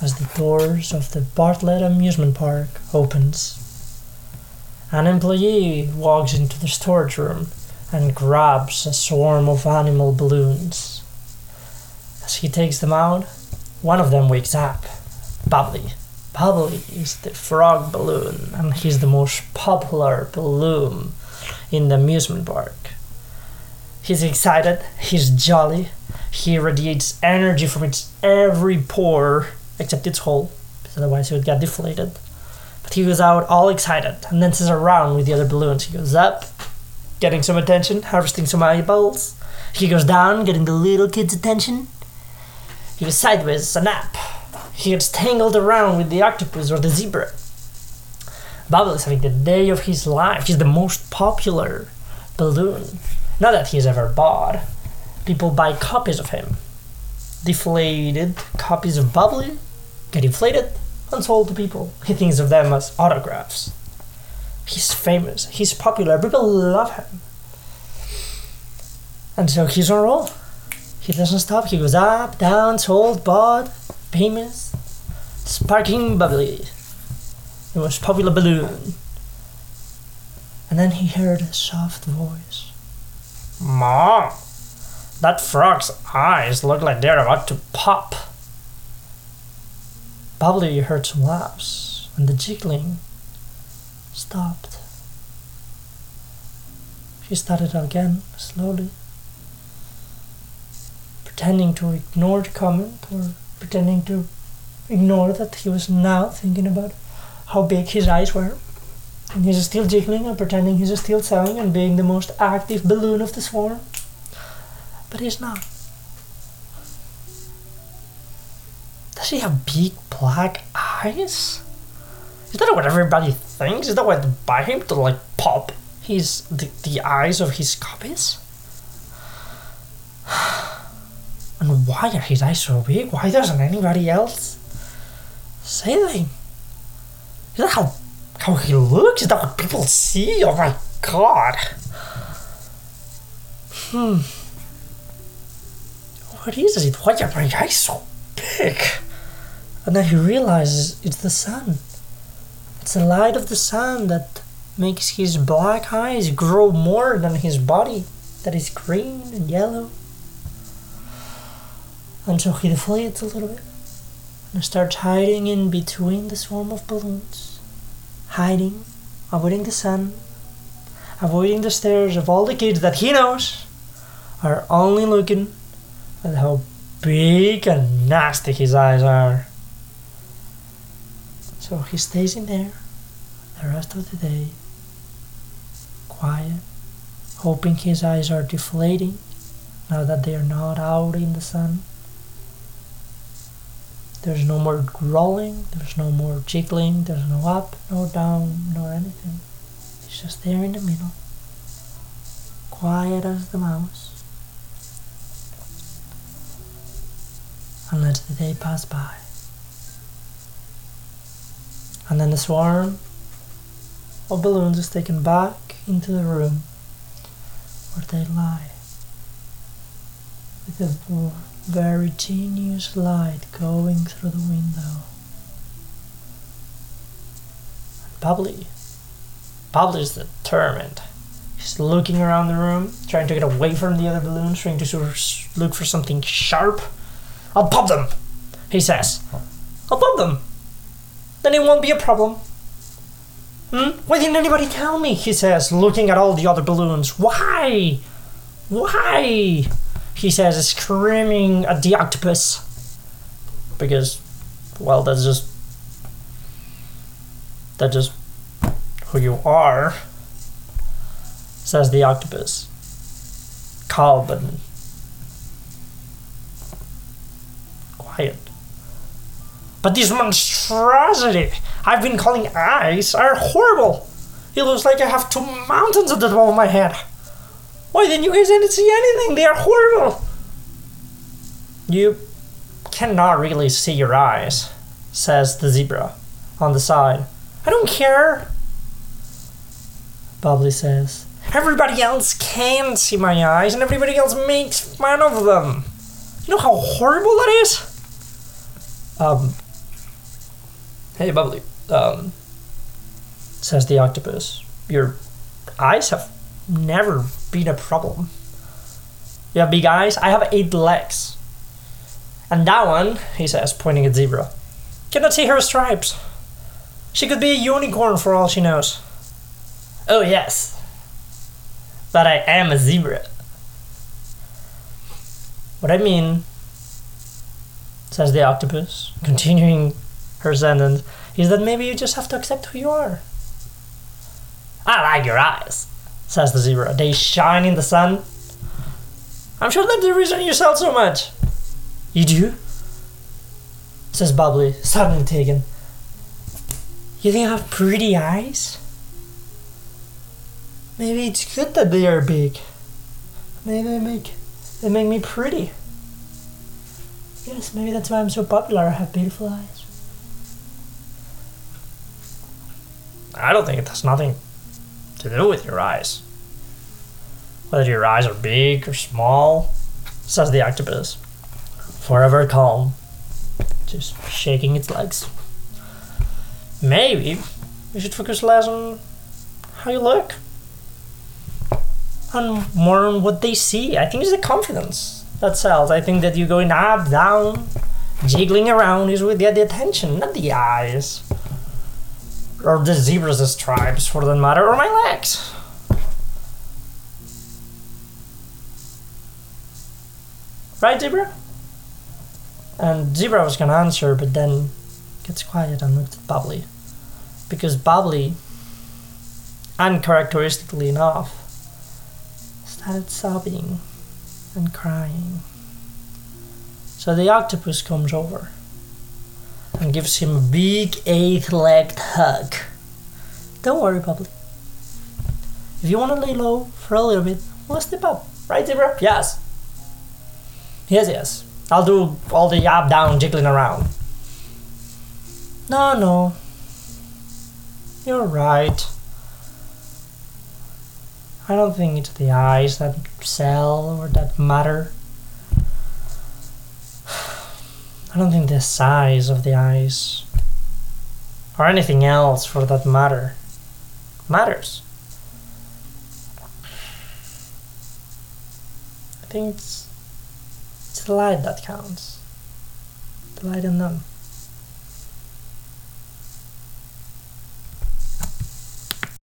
as the doors of the Bartlet amusement park opens. An employee walks into the storage room and grabs a swarm of animal balloons. As he takes them out, one of them wakes up. Bubbly. Bubbly is the frog balloon, and he's the most popular balloon in the amusement park. He's excited, he's jolly, he radiates energy from its every pore except its hole, because otherwise he would get deflated. But he goes out all excited and then dances around with the other balloons. He goes up, getting some attention, harvesting some eyeballs. He goes down, getting the little kids' attention. He goes sideways, a nap. He gets tangled around with the octopus or the zebra. Bubble is having the day of his life. He's the most popular balloon. Not that he's ever bought. People buy copies of him. Deflated copies of Bubbly get inflated and sold to people. He thinks of them as autographs. He's famous. He's popular. People love him. And so he's on roll. He doesn't stop. He goes up, down, sold, bought, famous, sparking bubbly. The most popular balloon. And then he heard a soft voice. Mom, that frog's eyes look like they're about to pop. Bubbly heard some laughs, and the jiggling stopped. She started again, slowly, pretending to ignore the comment or pretending to ignore that he was now thinking about how big his eyes were. And he's still jiggling and pretending he's still selling and being the most active balloon of the swarm. But he's not. Does he have big black eyes? Is that what everybody thinks? Is that why they buy him to like pop his the, the eyes of his copies? And why are his eyes so big? Why doesn't anybody else say anything? Is that how how he looks? Is that what people see? Oh my god. Hmm. What is it? Why are my eyes so big? And then he realizes it's the sun. It's the light of the sun that makes his black eyes grow more than his body that is green and yellow. And so he deflates a little bit and starts hiding in between the swarm of balloons. Hiding, avoiding the sun, avoiding the stares of all the kids that he knows are only looking at how big and nasty his eyes are. So he stays in there the rest of the day, quiet, hoping his eyes are deflating now that they are not out in the sun. There's no more growling, there's no more jiggling, there's no up, no down, nor anything. It's just there in the middle, quiet as the mouse. And lets the day pass by. And then the swarm of balloons is taken back into the room where they lie with a very genius light going through the window. And Bubbly, is determined. He's looking around the room, trying to get away from the other balloons, trying to look for something sharp. I'll pop them, he says. I'll pop them. Then it won't be a problem. Hmm? Why didn't anybody tell me? He says, looking at all the other balloons. Why? Why? He says, screaming at the octopus. Because, well, that's just. That's just who you are, says the octopus. Calm and But this monstrosity I've been calling eyes are horrible. It looks like I have two mountains at the top of my head. Why didn't you guys didn't see anything? They are horrible. You cannot really see your eyes, says the zebra on the side. I don't care. Bubbly says. Everybody else can see my eyes and everybody else makes fun of them. You know how horrible that is? Um, Hey, Bubbly, um, says the octopus. Your eyes have never been a problem. You have big eyes, I have eight legs. And that one, he says, pointing at Zebra, cannot see her stripes. She could be a unicorn for all she knows. Oh, yes. But I am a zebra. What I mean, says the octopus, continuing her sentence, is that maybe you just have to accept who you are. I like your eyes, says the zebra. They shine in the sun. I'm sure that's the reason you sell so much. You do? says Bubbly, suddenly taken. You think I have pretty eyes? Maybe it's good that they are big. Maybe they make they make me pretty. Yes, maybe that's why I'm so popular. I have beautiful eyes. I don't think it has nothing to do with your eyes. Whether your eyes are big or small, says the octopus, forever calm, just shaking its legs. Maybe you should focus less on how you look and more on what they see. I think it's the confidence that sells. I think that you going up, down, jiggling around is with the, the attention, not the eyes. Or the zebra's stripes for that matter, or my legs. Right, Zebra? And Zebra was gonna answer, but then gets quiet and looked at Bubbly. Because Bubbly, uncharacteristically enough, started sobbing and crying. So the octopus comes over and gives him a big eight legged hug. Don't worry, Bubbly. If you want to lay low for a little bit, we'll step up. Right, Zebra? Yes. Yes, yes. I'll do all the up down jiggling around. No, no. You're right. I don't think it's the eyes that sell or that matter. I don't think the size of the eyes or anything else for that matter matters. I think it's, it's the light that counts. The light in them.